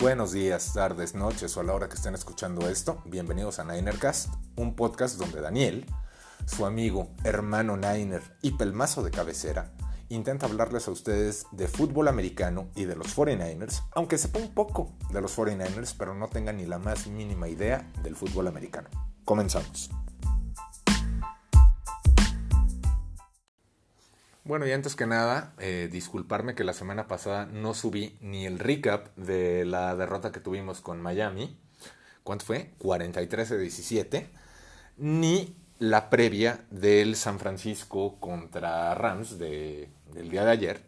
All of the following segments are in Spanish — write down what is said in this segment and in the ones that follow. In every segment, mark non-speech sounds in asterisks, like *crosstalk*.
Buenos días, tardes, noches o a la hora que estén escuchando esto. Bienvenidos a Ninercast, un podcast donde Daniel, su amigo, hermano Niner y pelmazo de cabecera, intenta hablarles a ustedes de fútbol americano y de los 49ers, aunque sepa un poco de los 49ers, pero no tenga ni la más mínima idea del fútbol americano. Comenzamos. Bueno, y antes que nada, eh, disculparme que la semana pasada no subí ni el recap de la derrota que tuvimos con Miami. ¿Cuánto fue? 43 17. Ni la previa del San Francisco contra Rams de, del día de ayer.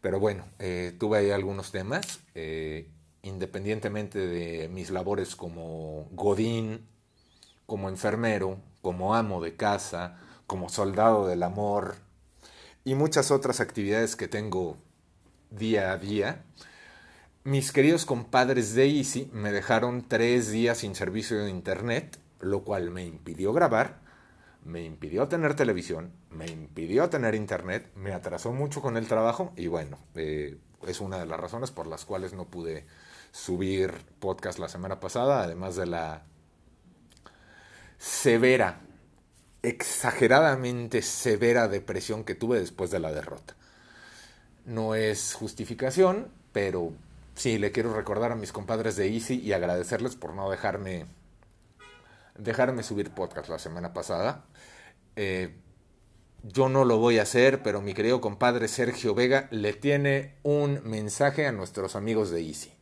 Pero bueno, eh, tuve ahí algunos temas. Eh, independientemente de mis labores como Godín, como enfermero, como amo de casa, como soldado del amor, y muchas otras actividades que tengo día a día, mis queridos compadres de Easy me dejaron tres días sin servicio de internet, lo cual me impidió grabar, me impidió tener televisión, me impidió tener internet, me atrasó mucho con el trabajo y bueno, eh, es una de las razones por las cuales no pude subir podcast la semana pasada, además de la severa exageradamente severa depresión que tuve después de la derrota. No es justificación, pero sí le quiero recordar a mis compadres de Easy y agradecerles por no dejarme dejarme subir podcast la semana pasada. Eh, yo no lo voy a hacer, pero mi querido compadre Sergio Vega le tiene un mensaje a nuestros amigos de Easy.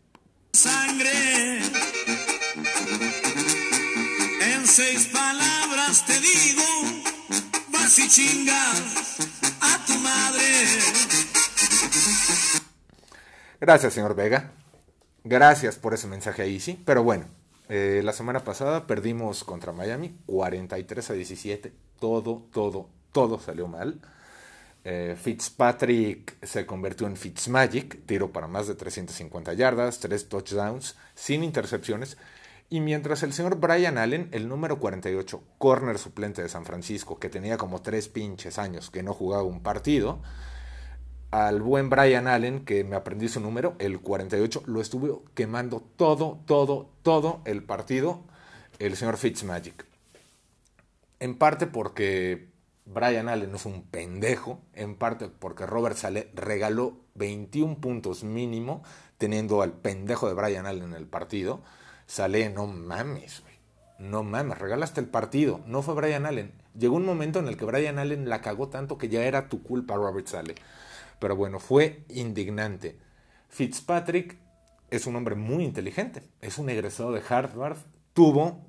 Sangre en seis palabras y chingas a tu madre. Gracias, señor Vega. Gracias por ese mensaje ahí, sí. Pero bueno, eh, la semana pasada perdimos contra Miami 43 a 17. Todo, todo, todo salió mal. Eh, Fitzpatrick se convirtió en Fitzmagic, tiro para más de 350 yardas, tres touchdowns, sin intercepciones. Y mientras el señor Brian Allen, el número 48, corner suplente de San Francisco, que tenía como tres pinches años que no jugaba un partido, al buen Brian Allen, que me aprendí su número, el 48, lo estuvo quemando todo, todo, todo el partido el señor Fitzmagic. En parte porque Brian Allen es un pendejo, en parte porque Robert Saleh regaló 21 puntos mínimo, teniendo al pendejo de Brian Allen en el partido. Sale, no mames, güey. No mames, regalaste el partido. No fue Brian Allen. Llegó un momento en el que Brian Allen la cagó tanto que ya era tu culpa, Robert Sale. Pero bueno, fue indignante. Fitzpatrick es un hombre muy inteligente. Es un egresado de Harvard. Tuvo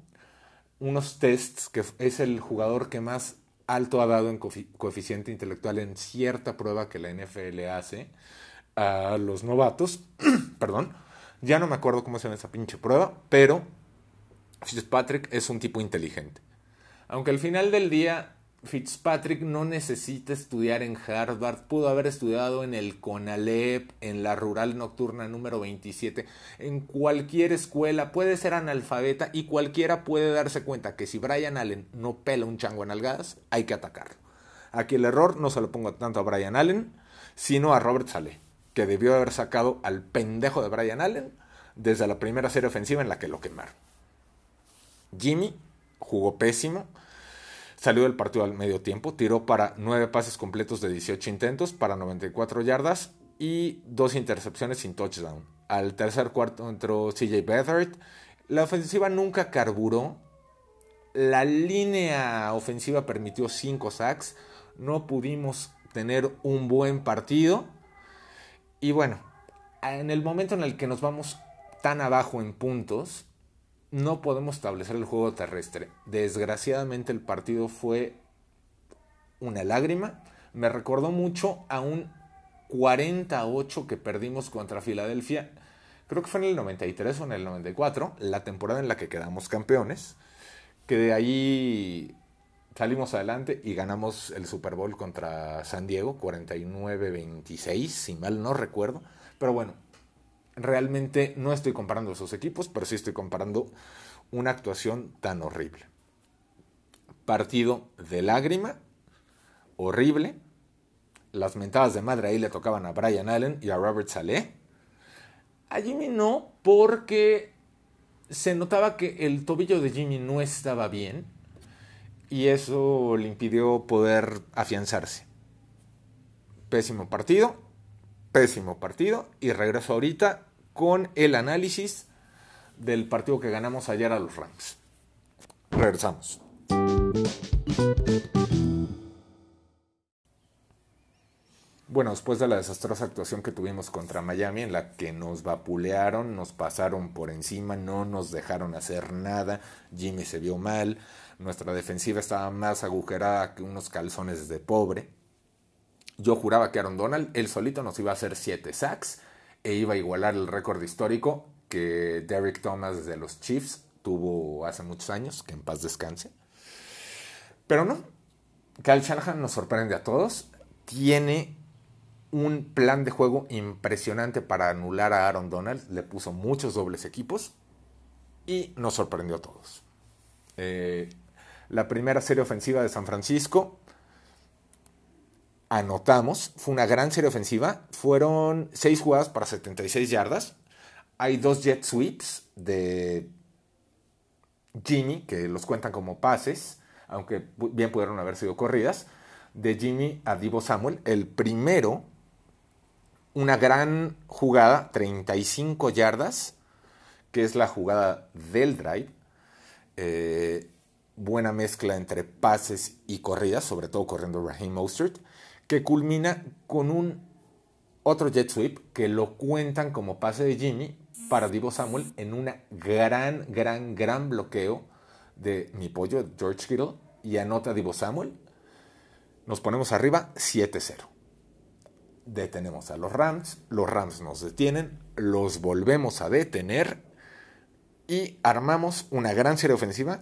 unos tests que es el jugador que más alto ha dado en coeficiente intelectual en cierta prueba que la NFL hace a los novatos. *clears throat* Perdón ya no me acuerdo cómo se llama esa pinche prueba, pero Fitzpatrick es un tipo inteligente. Aunque al final del día Fitzpatrick no necesita estudiar en Harvard, pudo haber estudiado en el CONALEP, en la Rural Nocturna número 27, en cualquier escuela, puede ser analfabeta y cualquiera puede darse cuenta que si Brian Allen no pela un chango en algadas, hay que atacarlo. Aquí el error no se lo pongo tanto a Brian Allen, sino a Robert Saleh que debió haber sacado al pendejo de Brian Allen desde la primera serie ofensiva en la que lo quemaron. Jimmy jugó pésimo, salió del partido al medio tiempo, tiró para nueve pases completos de 18 intentos para 94 yardas y dos intercepciones sin touchdown. Al tercer cuarto entró CJ Beathard. La ofensiva nunca carburó. La línea ofensiva permitió 5 sacks. No pudimos tener un buen partido. Y bueno, en el momento en el que nos vamos tan abajo en puntos, no podemos establecer el juego terrestre. Desgraciadamente el partido fue una lágrima. Me recordó mucho a un 48 que perdimos contra Filadelfia. Creo que fue en el 93 o en el 94, la temporada en la que quedamos campeones. Que de ahí salimos adelante y ganamos el Super Bowl contra San Diego, 49-26, si mal no recuerdo. Pero bueno, realmente no estoy comparando esos equipos, pero sí estoy comparando una actuación tan horrible. Partido de lágrima, horrible. Las mentadas de madre ahí le tocaban a Brian Allen y a Robert Saleh. A Jimmy no, porque se notaba que el tobillo de Jimmy no estaba bien y eso le impidió poder afianzarse. Pésimo partido, pésimo partido y regreso ahorita con el análisis del partido que ganamos ayer a los Rams. Regresamos. Bueno, después de la desastrosa actuación que tuvimos contra Miami, en la que nos vapulearon, nos pasaron por encima, no nos dejaron hacer nada, Jimmy se vio mal, nuestra defensiva estaba más agujerada que unos calzones de pobre. Yo juraba que Aaron Donald, él solito nos iba a hacer 7 sacks e iba a igualar el récord histórico que Derek Thomas de los Chiefs tuvo hace muchos años, que en paz descanse. Pero no, Kyle Shanahan nos sorprende a todos, tiene un plan de juego impresionante para anular a Aaron Donald. Le puso muchos dobles equipos y nos sorprendió a todos. Eh, la primera serie ofensiva de San Francisco, anotamos, fue una gran serie ofensiva. Fueron seis jugadas para 76 yardas. Hay dos jet sweeps de Jimmy, que los cuentan como pases, aunque bien pudieron haber sido corridas. De Jimmy a Divo Samuel. El primero una gran jugada, 35 yardas, que es la jugada del drive. Eh, buena mezcla entre pases y corridas, sobre todo corriendo Raheem Mostert, que culmina con un otro jet sweep que lo cuentan como pase de Jimmy para Divo Samuel en una gran, gran, gran bloqueo de mi pollo, George Kittle, y anota Divo Samuel. Nos ponemos arriba 7-0 detenemos a los Rams, los Rams nos detienen, los volvemos a detener y armamos una gran serie ofensiva,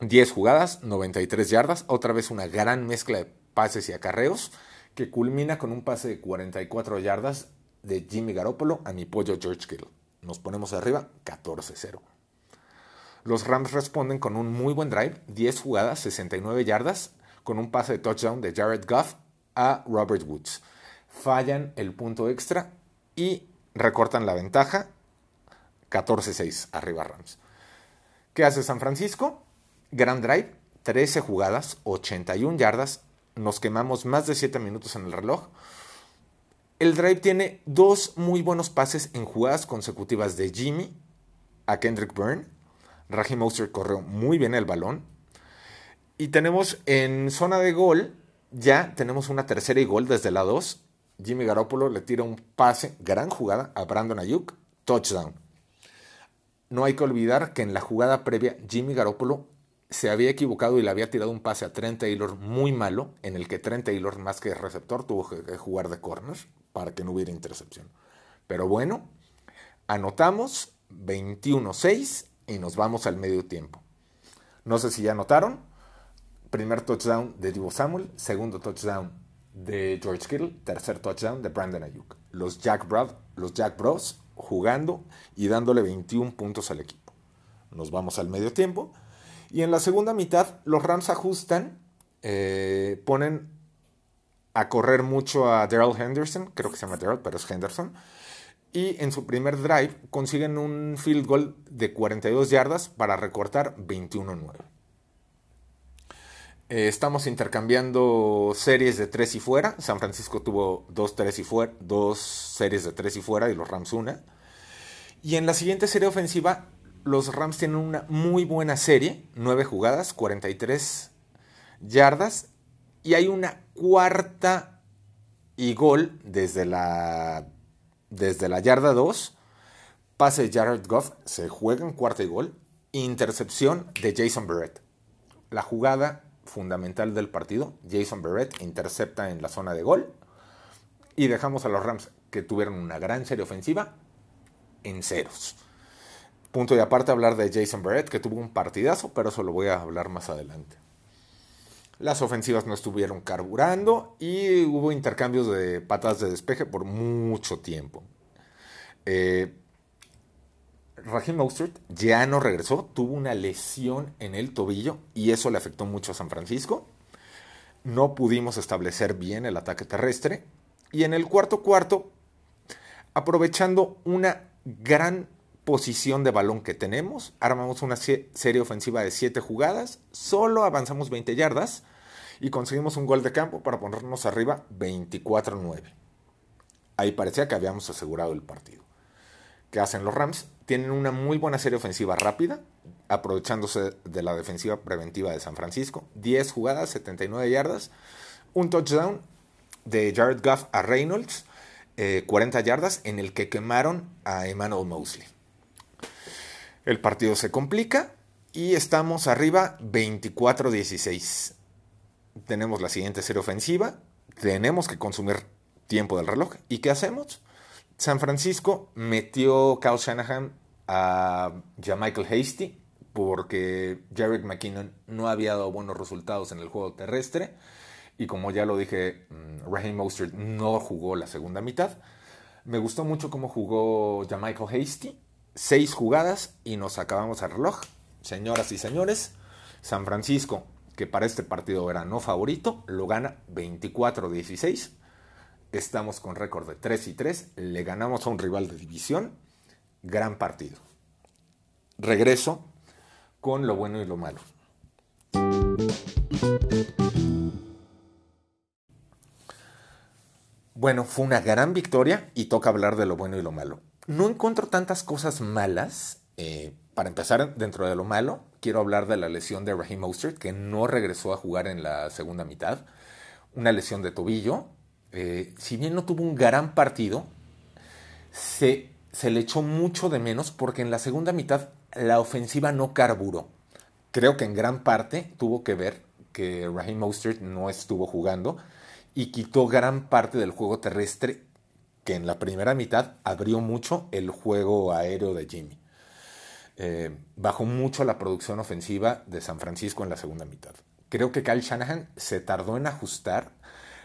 10 jugadas, 93 yardas, otra vez una gran mezcla de pases y acarreos que culmina con un pase de 44 yardas de Jimmy Garoppolo a mi pollo George Kittle. Nos ponemos arriba 14-0. Los Rams responden con un muy buen drive, 10 jugadas, 69 yardas, con un pase de touchdown de Jared Goff a Robert Woods fallan el punto extra y recortan la ventaja 14-6 arriba Rams. ¿Qué hace San Francisco? Grand Drive, 13 jugadas, 81 yardas, nos quemamos más de 7 minutos en el reloj. El drive tiene dos muy buenos pases en jugadas consecutivas de Jimmy a Kendrick Byrne. Raheem Mostert corrió muy bien el balón. Y tenemos en zona de gol, ya tenemos una tercera y gol desde la 2 Jimmy Garoppolo le tira un pase, gran jugada, a Brandon Ayuk, touchdown. No hay que olvidar que en la jugada previa Jimmy Garoppolo se había equivocado y le había tirado un pase a Trent Taylor muy malo, en el que Trent Taylor, más que receptor, tuvo que jugar de corner para que no hubiera intercepción. Pero bueno, anotamos 21-6 y nos vamos al medio tiempo. No sé si ya notaron. Primer touchdown de Divo Samuel, segundo touchdown de George Kittle, tercer touchdown de Brandon Ayuk. Los Jack, los Jack Bros jugando y dándole 21 puntos al equipo. Nos vamos al medio tiempo. Y en la segunda mitad los Rams ajustan, eh, ponen a correr mucho a Daryl Henderson, creo que se llama Daryl, pero es Henderson. Y en su primer drive consiguen un field goal de 42 yardas para recortar 21-9. Eh, estamos intercambiando series de tres y fuera. San Francisco tuvo dos, tres y fuera, dos series de tres y fuera y los Rams una. Y en la siguiente serie ofensiva, los Rams tienen una muy buena serie, nueve jugadas, 43 yardas. Y hay una cuarta y gol desde la, desde la yarda 2. Pase de Jared Goff, se juega en cuarta y gol. Intercepción de Jason Barrett. La jugada fundamental del partido. Jason Barrett intercepta en la zona de gol. Y dejamos a los Rams, que tuvieron una gran serie ofensiva, en ceros. Punto de aparte hablar de Jason Barrett, que tuvo un partidazo, pero eso lo voy a hablar más adelante. Las ofensivas no estuvieron carburando y hubo intercambios de patas de despeje por mucho tiempo. Eh, Raheem Mostert ya no regresó, tuvo una lesión en el tobillo y eso le afectó mucho a San Francisco. No pudimos establecer bien el ataque terrestre. Y en el cuarto cuarto aprovechando una gran posición de balón que tenemos, armamos una serie ofensiva de 7 jugadas, solo avanzamos 20 yardas y conseguimos un gol de campo para ponernos arriba 24-9. Ahí parecía que habíamos asegurado el partido. ¿Qué hacen los Rams? Tienen una muy buena serie ofensiva rápida, aprovechándose de la defensiva preventiva de San Francisco. 10 jugadas, 79 yardas, un touchdown de Jared Goff a Reynolds, 40 eh, yardas, en el que quemaron a Emmanuel Mosley. El partido se complica y estamos arriba 24-16. Tenemos la siguiente serie ofensiva, tenemos que consumir tiempo del reloj. ¿Y qué hacemos? San Francisco metió Kyle Shanahan a Michael Hasty porque Jarek McKinnon no había dado buenos resultados en el juego terrestre y como ya lo dije, mm, Raheem Mostert no jugó la segunda mitad. Me gustó mucho cómo jugó Michael Hasty seis jugadas y nos acabamos el reloj. Señoras y señores, San Francisco, que para este partido era no favorito, lo gana 24-16. Estamos con récord de 3 y 3. Le ganamos a un rival de división. Gran partido. Regreso con lo bueno y lo malo. Bueno, fue una gran victoria y toca hablar de lo bueno y lo malo no encuentro tantas cosas malas. Eh, para empezar, dentro de lo malo, quiero hablar de la lesión de Raheem Mostert, que no regresó a jugar en la segunda mitad. Una lesión de tobillo. Eh, si bien no tuvo un gran partido, se, le echó mucho de menos porque en la segunda mitad la ofensiva no carburó. Creo que en gran parte tuvo que ver que Raheem Mostert no estuvo jugando y quitó gran parte del juego terrestre que en la primera mitad abrió mucho el juego aéreo de Jimmy. Eh, bajó mucho la producción ofensiva de San Francisco en la segunda mitad. Creo que Kyle Shanahan se tardó en ajustar,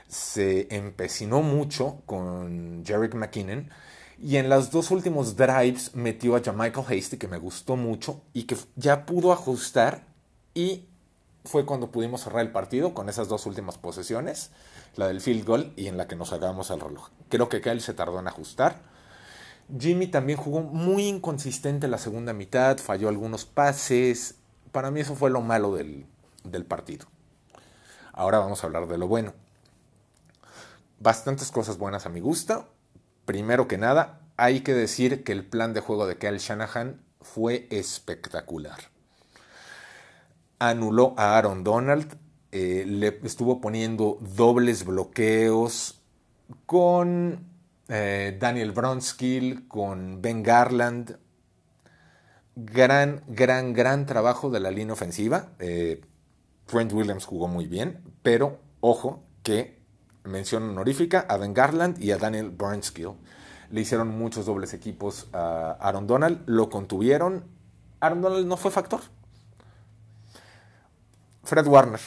se empecinó mucho con Jarek McKinnon y en los dos últimos drives metió a Jamichael Hasty, que me gustó mucho y que ya pudo ajustar y fue cuando pudimos cerrar el partido con esas dos últimas posesiones la del field goal y en la que nos sacamos el reloj. Creo que Kyle se tardó en ajustar. Jimmy también jugó muy inconsistente la segunda mitad, falló algunos pases. Para mí eso fue lo malo del, del partido. Ahora vamos a hablar de lo bueno. Bastantes cosas buenas a mi gusto. Primero que nada, hay que decir que el plan de juego de Kyle Shanahan fue espectacular. Anuló a Aaron Donald, eh, le estuvo poniendo dobles bloqueos con eh, Daniel Bronskill, con Ben Garland. Gran, gran, gran trabajo de la línea ofensiva. Eh, Trent Williams jugó muy bien, pero ojo que mención honorífica a Ben Garland y a Daniel Bronskill. Le hicieron muchos dobles equipos a Aaron Donald, lo contuvieron. Aaron Donald no fue factor. Fred Warner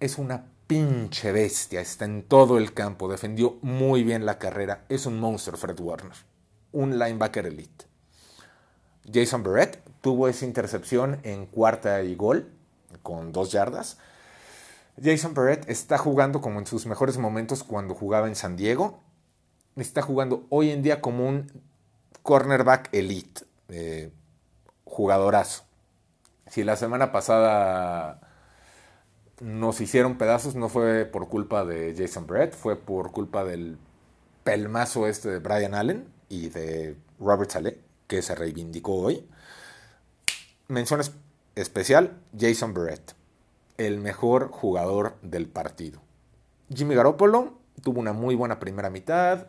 es una pinche bestia, está en todo el campo, defendió muy bien la carrera, es un monstruo Fred Warner, un linebacker elite. Jason Barrett tuvo esa intercepción en cuarta y gol, con dos yardas. Jason Barrett está jugando como en sus mejores momentos cuando jugaba en San Diego. Está jugando hoy en día como un cornerback elite, eh, jugadorazo. Si la semana pasada nos hicieron pedazos no fue por culpa de Jason Brett, fue por culpa del pelmazo este de Brian Allen y de Robert Saleh, que se reivindicó hoy. Mención especial, Jason Brett, el mejor jugador del partido. Jimmy Garoppolo tuvo una muy buena primera mitad,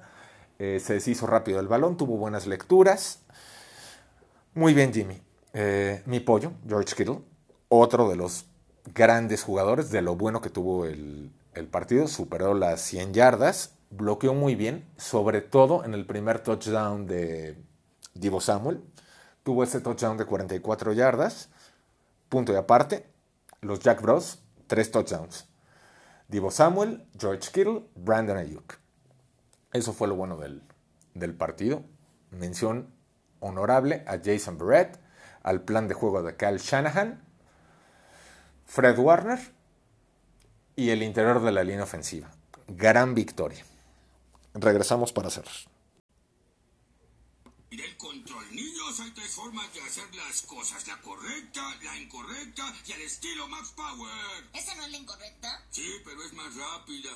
eh, se deshizo rápido el balón, tuvo buenas lecturas. Muy bien, Jimmy. Eh, mi pollo, George Kittle, otro de los grandes jugadores, de lo bueno que tuvo el, partido, superó las 100 yardas, bloqueó muy bien, sobre todo en el primer touchdown de Divo Samuel. Tuvo ese touchdown de 44 yardas, punto y aparte, los Jack Bros, tres touchdowns. Divo Samuel, George Kittle, Brandon Ayuk. Eso fue lo bueno del, del partido. Mención honorable a Jason Barrett, al plan de juego de Kyle Shanahan Fred Warner y el interior de la línea ofensiva. Gran victoria. Regresamos para cerrar. Y del control, niños, hay tres formas de hacer las cosas. La correcta, la incorrecta y el estilo Max Power. ¿Esa no es la incorrecta? Sí, pero es más rápida.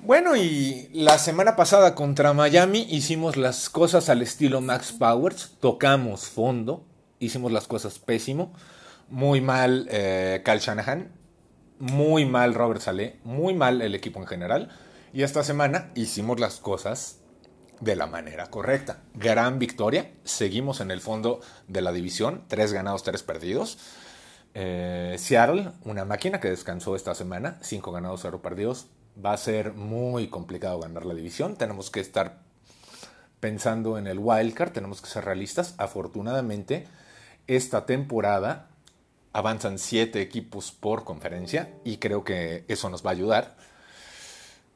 Bueno, y la semana pasada contra Miami hicimos las cosas al estilo Max Powers, tocamos fondo, hicimos las cosas pésimo, muy mal eh, Cal Shanahan, muy mal Robert Saleh, muy mal el equipo en general, y esta semana hicimos las cosas de la manera correcta. Gran victoria, seguimos en el fondo de la división, tres ganados, tres perdidos. Eh, Seattle, una máquina que descansó esta semana, cinco ganados, cero perdidos va a ser muy complicado ganar la división. Tenemos que estar pensando en el wildcard, tenemos que ser realistas. Afortunadamente, esta temporada avanzan siete equipos por conferencia y creo que eso nos va a ayudar.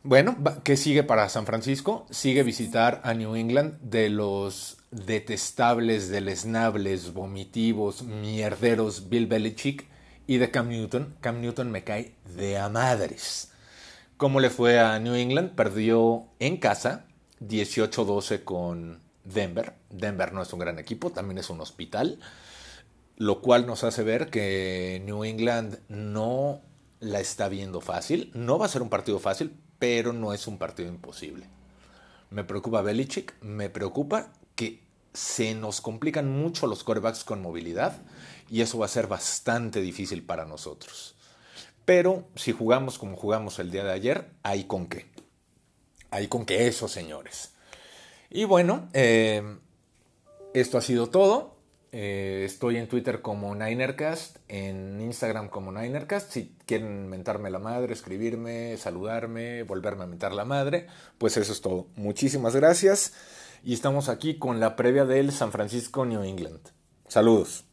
Bueno, ¿qué sigue para San Francisco? Sigue visitar a New England de los detestables, deleznables, vomitivos, mierderos Bill Belichick y de Cam Newton. Cam Newton me cae de a madres. ¿Cómo le fue a New England? Perdió en casa 18-12 con Denver. Denver no es un gran equipo, también es un hospital, lo cual nos hace ver que New England no la está viendo fácil. No va a ser un partido fácil, pero no es un partido imposible. Me preocupa Belichick, me preocupa que se nos complican mucho los corebacks con movilidad y eso va a ser bastante difícil para nosotros. Pero si jugamos como jugamos el día de ayer, hay con qué. Hay con qué eso, señores. Y bueno, eh, esto ha sido todo. Eh, estoy en Twitter como Ninercast, en Instagram como Ninercast. Si quieren mentarme la madre, escribirme, saludarme, volverme a mentar la madre, pues eso es todo. Muchísimas gracias. Y estamos aquí con la previa del San Francisco New England. Saludos.